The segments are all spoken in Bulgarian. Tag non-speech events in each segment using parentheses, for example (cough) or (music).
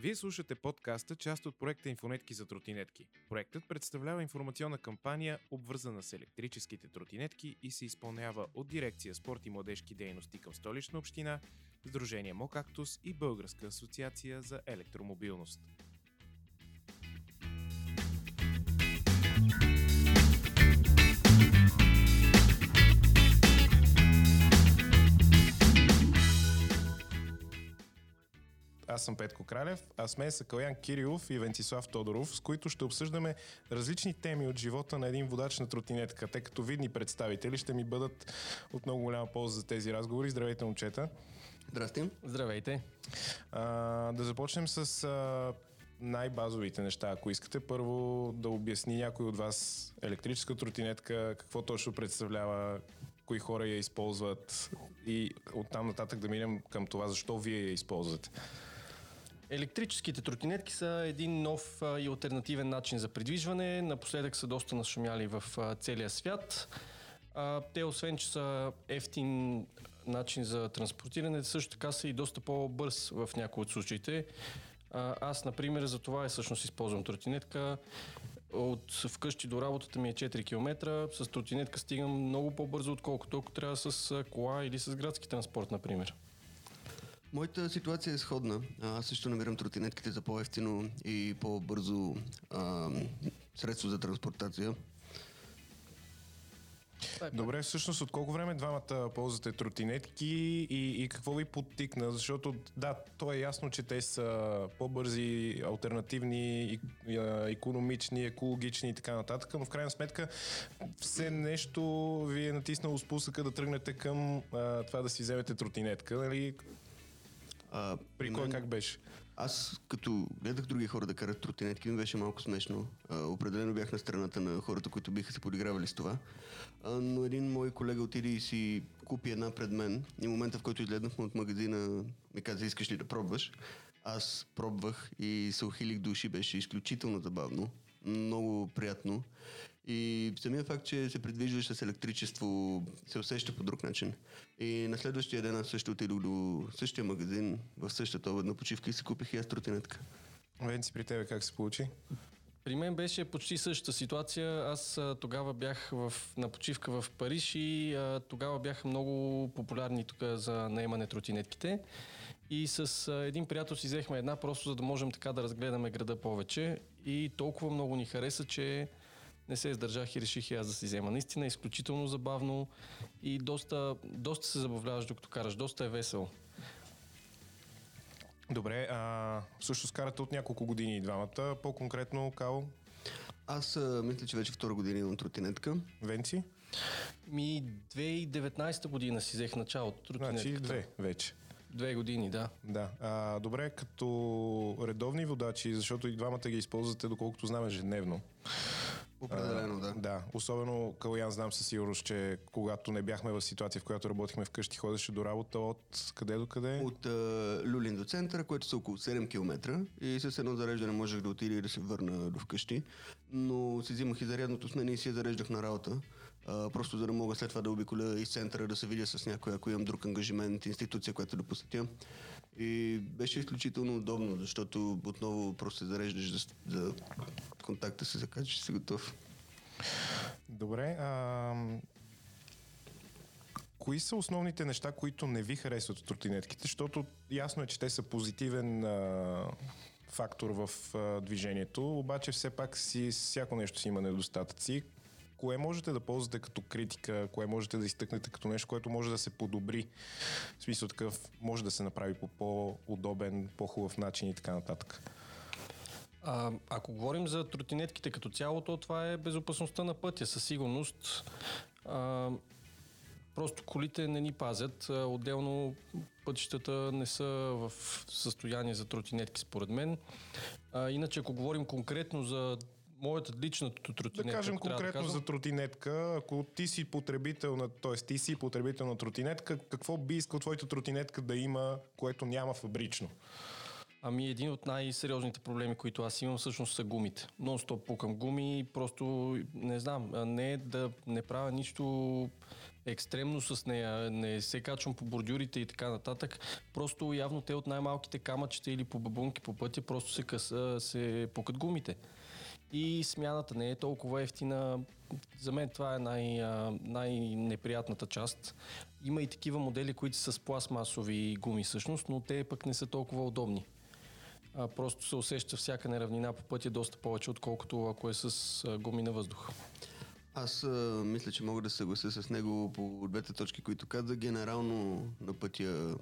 Вие слушате подкаста, част от проекта Инфонетки за тротинетки. Проектът представлява информационна кампания, обвързана с електрическите тротинетки и се изпълнява от дирекция спорт и младежки дейности към столична община, Сдружение Мокактус и Българска асоциация за електромобилност. Аз съм Петко Кралев, а с мен са Калян Кирилов и Вентислав Тодоров, с които ще обсъждаме различни теми от живота на един водач на тротинетка. Те като видни представители ще ми бъдат от много голяма полза за тези разговори. Здравейте, момчета! Здрасти! Здравейте! А, да започнем с а, най-базовите неща, ако искате. Първо да обясни някой от вас електрическа тротинетка, какво точно представлява, кои хора я използват и оттам нататък да минем към това, защо вие я използвате. Електрическите тротинетки са един нов и альтернативен начин за придвижване. Напоследък са доста нашумяли в целия свят. Те, освен че са ефтин начин за транспортиране, също така са и доста по-бърз в някои от случаите. Аз, например, за това всъщност използвам тротинетка. От вкъщи до работата ми е 4 км. С тротинетка стигам много по-бързо, отколкото ако трябва с кола или с градски транспорт, например. Моята ситуация е сходна. Аз също намирам тротинетките за по-ефтино и по-бързо а, средство за транспортация. Добре, всъщност от колко време двамата ползвате тротинетки и, и какво ви подтикна? Защото да, то е ясно, че те са по-бързи, альтернативни, економични, екологични и така нататък, но в крайна сметка все нещо ви е натиснало спусъка да тръгнете към а, това да си вземете тротинетка, нали? А, При кой как беше? Аз като гледах други хора да карат тротинетки, ми беше малко смешно. А, определено бях на страната на хората, които биха се подигравали с това. А, но един мой колега отиде и си купи една пред мен. И момента, в който изгледнахме от магазина, ми каза, искаш ли да пробваш? Аз пробвах и се ухилих души, беше изключително забавно много приятно. И самия факт, че се придвижваш с електричество, се усеща по друг начин. И на следващия ден аз също отидох до същия магазин, в същата обедна почивка и си купих и аз тротинетка. Венци, при тебе как се получи? При мен беше почти същата ситуация. Аз а, тогава бях в, на почивка в Париж и а, тогава бяха много популярни тук за наемане тротинетките. И с а, един приятел си взехме една, просто за да можем така да разгледаме града повече. И толкова много ни хареса, че не се издържах и реших и аз да си взема. Наистина е изключително забавно и доста, доста се забавляваш докато караш. Доста е весело. Добре, а, също карате от няколко години и двамата. По-конкретно, Као? Аз а, мисля, че вече втора година имам тротинетка. Венци? Ми 2019 година си взех началото. Значи две вече. Две години, да. Да. А, добре, като редовни водачи, защото и двамата ги използвате, доколкото знам ежедневно. Определено, да. Да, особено Калян знам със сигурност, че когато не бяхме в ситуация, в която работихме вкъщи, ходеше до работа от къде до къде? От uh, Люлин до центъра, което са около 7 км и с едно зареждане можех да отида и да се върна до вкъщи, но си взимах и зарядното смене и си я зареждах на работа. Просто за да мога след това да обиколя из центъра, да се видя с някой, ако имам друг ангажимент, институция, която да посетя. И беше изключително удобно, защото отново просто се зареждаш за, за контакта се закачаш и си готов. Добре. А, кои са основните неща, които не ви харесват от тротинетките? Защото ясно е, че те са позитивен а, фактор в а, движението, обаче все пак си, всяко нещо си има недостатъци кое можете да ползвате като критика, кое можете да изтъкнете като нещо, което може да се подобри? В смисъл такъв, може да се направи по по-удобен, по-хубав начин и така нататък. А, ако говорим за тротинетките като цялото, това е безопасността на пътя. Със сигурност а, просто колите не ни пазят. Отделно пътищата не са в състояние за тротинетки, според мен. А, иначе, ако говорим конкретно за моята лична тротинетка. Да кажем конкретно да за тротинетка. Ако ти си потребител на, т.е. ти си потребител на тротинетка, какво би искал твоята тротинетка да има, което няма фабрично? Ами един от най-сериозните проблеми, които аз имам всъщност са гумите. Нон-стоп пукам гуми, просто не знам, не да не правя нищо екстремно с нея, не се качвам по бордюрите и така нататък. Просто явно те от най-малките камъчета или по бабунки по пътя просто се, къса, се пукат гумите. И смяната не е толкова ефтина. За мен това е най, най-неприятната част. Има и такива модели, които са с пластмасови гуми всъщност, но те пък не са толкова удобни. А, просто се усеща всяка неравнина по пътя доста повече, отколкото ако е с гуми на въздух. Аз а, мисля, че мога да съглася с него по двете точки, които каза. Генерално на пътя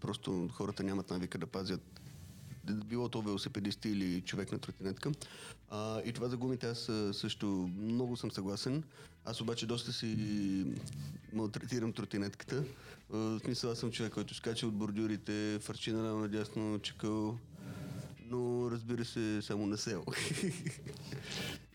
просто хората нямат навика да пазят било то велосипедисти или човек на тротинетка. А, и това за гумите аз също много съм съгласен. Аз обаче доста си малтретирам тротинетката. В смисъл аз съм човек, който скача от бордюрите, фърчи на надясно, чекал но разбира се само на село. (laughs)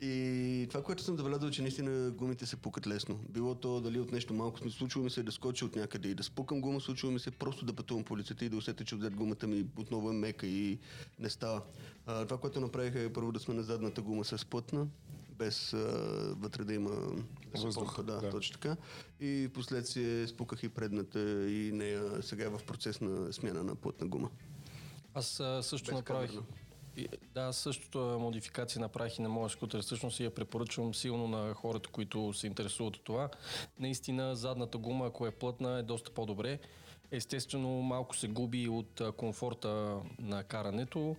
и това, което съм забелязал, е, че наистина гумите се пукат лесно. Било то дали от нещо малко случило ми се да скоча от някъде и да спукам гума, случило ми се просто да пътувам по улицата и да усетя, че отзад гумата ми отново е мека и не става. А, това, което направиха е първо да сме на задната гума с плътна, без а, вътре да има въздух. Да, да, точно така. И в последствие спуках и предната и нея сега е в процес на смяна на плътна гума. Аз а, също направих. И, да, същото модификация направих и на моя скутер. Всъщност я препоръчвам силно на хората, които се интересуват от това. Наистина задната гума, ако е плътна, е доста по-добре. Естествено, малко се губи от комфорта на карането.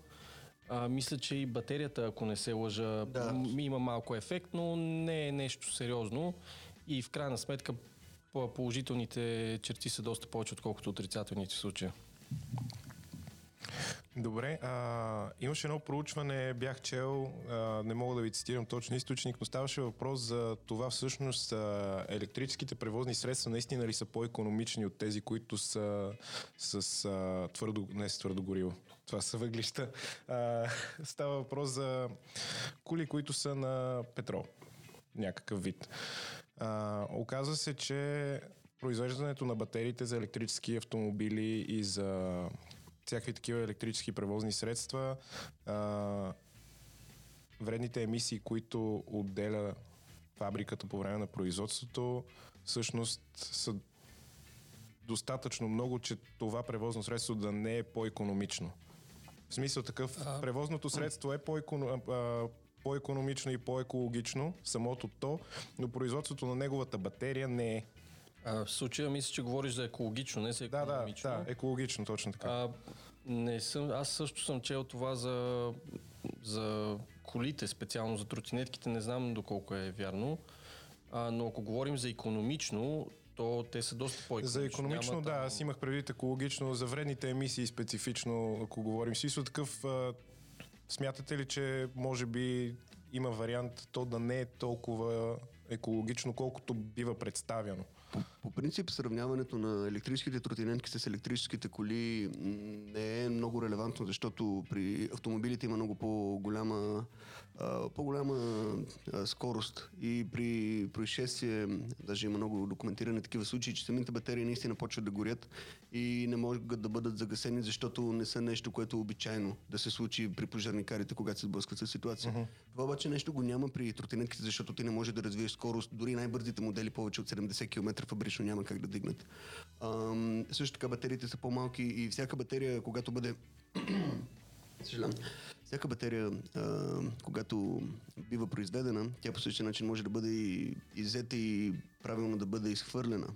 А, мисля, че и батерията, ако не се лъжа, да. има малко ефект, но не е нещо сериозно. И в крайна сметка положителните черти са доста повече, отколкото отрицателните случаи. Добре, а, имаше едно проучване, бях чел, а, не мога да ви цитирам точно източник, но ставаше въпрос за това всъщност а, електрическите превозни средства наистина ли са по-економични от тези, които са с а, твърдо, не с твърдо гориво. Това са въглища. А, става въпрос за кули, които са на петрол. Някакъв вид. А, оказва се, че произвеждането на батериите за електрически автомобили и за всякакви такива електрически превозни средства, а, вредните емисии, които отделя фабриката по време на производството, всъщност са достатъчно много, че това превозно средство да не е по-економично. В смисъл такъв, превозното средство е по-економично и по-екологично, самото то, но производството на неговата батерия не е. А, в случая мисля, че говориш за екологично, не за економично. Да, да, да, екологично, точно така. А, не съм, аз също съм чел това за, за колите, специално за тротинетките, не знам доколко е вярно. А, но ако говорим за економично, то те са доста по-економични. За економично, Няма да, там... аз имах предвид екологично, за вредните емисии специфично, ако говорим. Си такъв, а, смятате ли, че може би има вариант то да не е толкова екологично, колкото бива представяно? По, по принцип, сравняването на електрическите тротинетки с електрическите коли не е много релевантно, защото при автомобилите има много по-голяма по-голяма а, скорост и при происшествие, даже има много документирани такива случаи, че самите батерии наистина почват да горят и не могат да бъдат загасени, защото не са нещо, което е обичайно да се случи при пожарникарите, когато се сблъскват с ситуация. Uh-huh. Това обаче нещо го няма при тротинетките, защото ти не може да развиеш скорост. Дори най-бързите модели повече от 70 км фабрично няма как да дигнат. Ам, също така батериите са по-малки и всяка батерия, когато бъде (clears throat) Съжалявам. Всяка батерия, а, когато бива произведена, тя по същия начин може да бъде и иззета и правилно да бъде изхвърлена.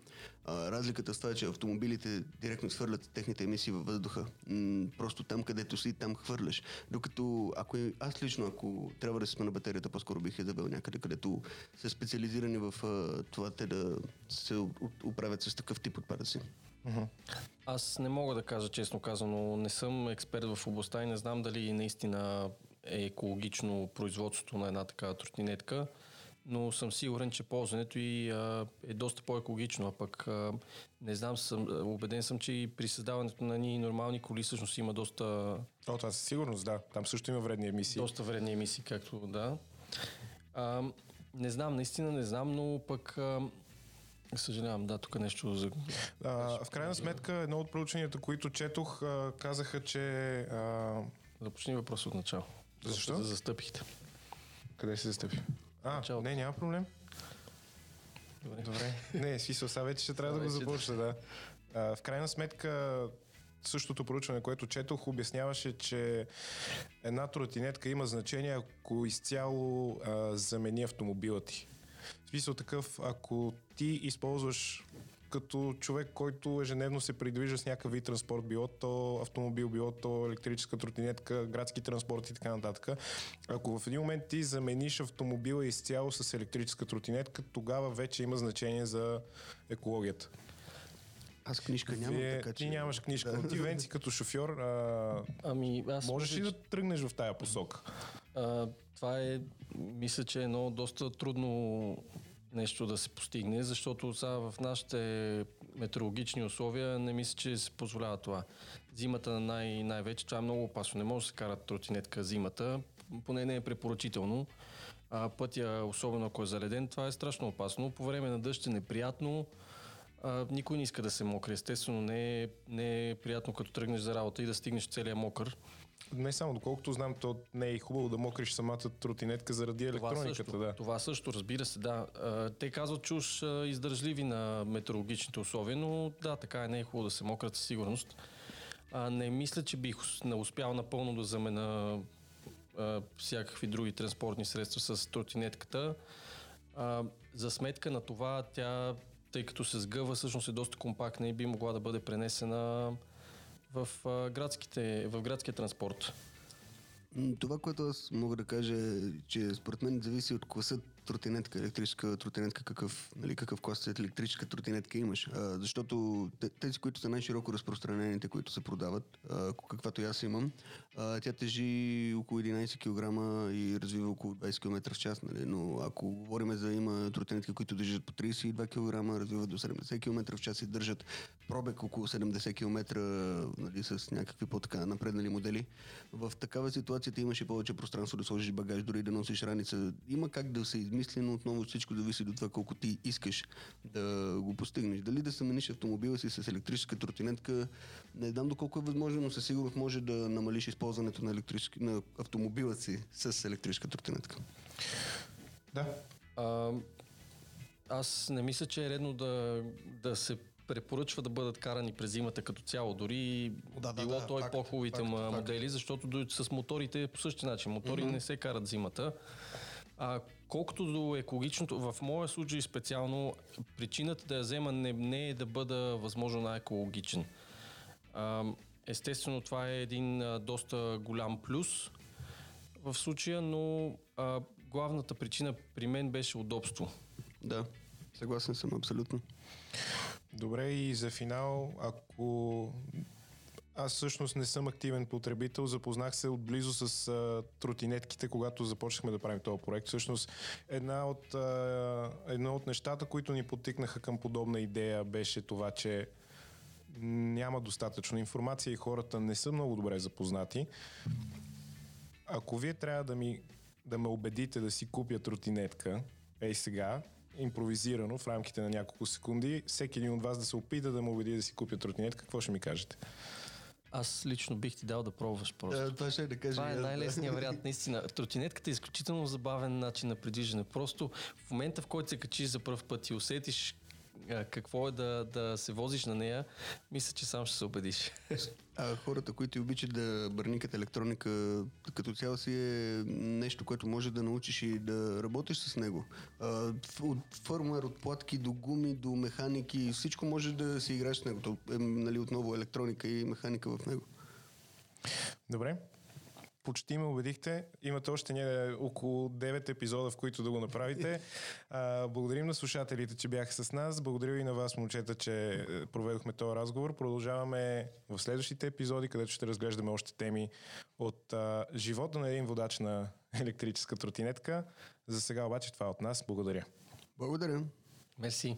А, разликата с това е, че автомобилите директно изхвърлят техните емисии във въздуха. М- просто там, където си, там хвърляш. Докато ако аз лично, ако трябва да се сме батерията, по-скоро бих я завел някъде, където са специализирани в а, това те да се оправят с такъв тип отпадъци. Аз не мога да кажа, честно казано, не съм експерт в областта и не знам дали наистина е екологично производството на една такава тротинетка, но съм сигурен, че ползването и а, е доста по-екологично, а пък а, не знам, съм, убеден съм, че и при създаването на ни нормални коли всъщност има доста... О, това със сигурност, да. Там също има вредни емисии. Доста вредни емисии, както да. А, не знам, наистина не знам, но пък а, Съжалявам, да, тук нещо за... А, в крайна сметка, едно от проучванията, които четох, казаха, че... А... Започни въпрос от начало. Защо? За застъпихте. Къде се застъпи? А, Началото. не, няма проблем. Добре. Добре. Не, смисъл, сега вече ще трябва да го започна, да. А, в крайна сметка, същото проучване, което четох, обясняваше, че една тротинетка има значение, ако изцяло а, замени автомобила ти. В смисъл такъв, ако ти използваш като човек, който ежедневно се придвижва с някакъв вид транспорт, било то автомобил, било то електрическа тротинетка, градски транспорт и така нататък. Ако в един момент ти замениш автомобила изцяло с електрическа тротинетка, тогава вече има значение за екологията. Аз книжка нямам, Вие, така че... ти нямаш книжка, но ти Венци като шофьор а, Ами, аз можеш ли да тръгнеш в тая посока? А, това е, мисля, че е едно доста трудно нещо да се постигне, защото сега в нашите метеорологични условия не мисля, че се позволява това. Зимата най- най-вече, това е много опасно. Не може да се кара тротинетка зимата, поне не е препоръчително. А пътя, особено ако е заледен, това е страшно опасно. По време на дъжд е неприятно. А, никой не иска да се мокри. Естествено, не е, не е приятно като тръгнеш за работа и да стигнеш целия мокър. Не само, доколкото знам, то не е хубаво да мокриш самата тротинетка заради Това електрониката. също, Да. това също, разбира се, да. Те казват, че уж издържливи на метеорологичните условия, но да, така е, не е хубаво да се мократ със сигурност. А, не мисля, че бих не успял напълно да замена а, всякакви други транспортни средства с тротинетката. А, за сметка на това, тя, тъй като се сгъва, всъщност е доста компактна и би могла да бъде пренесена в, градските, в градския транспорт. Това, което аз мога да кажа е, че според мен зависи от класа тротинетка, електрическа тротинетка, какъв, нали, какъв клас електрическа тротинетка имаш. А, защото те- тези, които са най-широко разпространените, които се продават, а, каквато и аз имам, а, тя тежи около 11 кг и развива около 20 км в час. Нали? Но ако говорим за има тротинетки, които държат по 32 кг, развиват до 70 км в час и държат пробег около 70 км нали, с някакви по-така напреднали модели, в такава ситуация ти имаше повече пространство да сложиш багаж, дори да носиш раница. Има как да се измисли, но отново всичко зависи до това колко ти искаш да го постигнеш. Дали да замениш автомобила си с електрическа тротинетка, не знам доколко е възможно, но със сигурност може да намалиш използването на, електрически, на автомобила си с електрическа тротинетка. да. А, аз не мисля, че е редно да, да се препоръчва да бъдат карани през зимата като цяло. Дори Да, да, било да, той факт, по-хубавите факт, ма- факт. модели, защото с моторите е по същия начин. Мотори mm-hmm. не се карат зимата. А колкото до екологичното, в моя случай специално, причината да я взема не, не е да бъда възможно най-екологичен. Естествено, това е един а, доста голям плюс в случая, но а, главната причина при мен беше удобство. Да, съгласен съм абсолютно. Добре, и за финал, ако аз всъщност не съм активен потребител, запознах се отблизо с а, тротинетките, когато започнахме да правим този проект. Всъщност една от, а, едно от нещата, които ни потикнаха към подобна идея беше това, че няма достатъчно информация и хората не са много добре запознати. Ако вие трябва да, ми, да ме убедите да си купя тротинетка, ей сега, импровизирано в рамките на няколко секунди, всеки един от вас да се опита да ме убеди да си купя тротинетка, какво ще ми кажете? Аз лично бих ти дал да пробваш просто. това ще да кажа. Това е да. най-лесният вариант, наистина. Тротинетката е изключително забавен начин на придвижване. Просто в момента, в който се качиш за първ път и усетиш какво е да, да се возиш на нея, мисля, че сам ще се убедиш. А хората, които обичат да бърникат електроника, като цяло си е нещо, което може да научиш и да работиш с него. А, От фърмер, от платки до гуми, до механики, всичко може да си играеш с него. То е, нали, отново електроника и механика в него. Добре. Почти ме убедихте. Имате още ня... около 9 епизода, в които да го направите. А, благодарим на слушателите, че бяха с нас. Благодаря и на вас, момчета, че е, проведохме този разговор. Продължаваме в следващите епизоди, където ще разглеждаме още теми от а, живота на един водач на електрическа тротинетка. За сега обаче това е от нас. Благодаря. Благодаря. Мерси.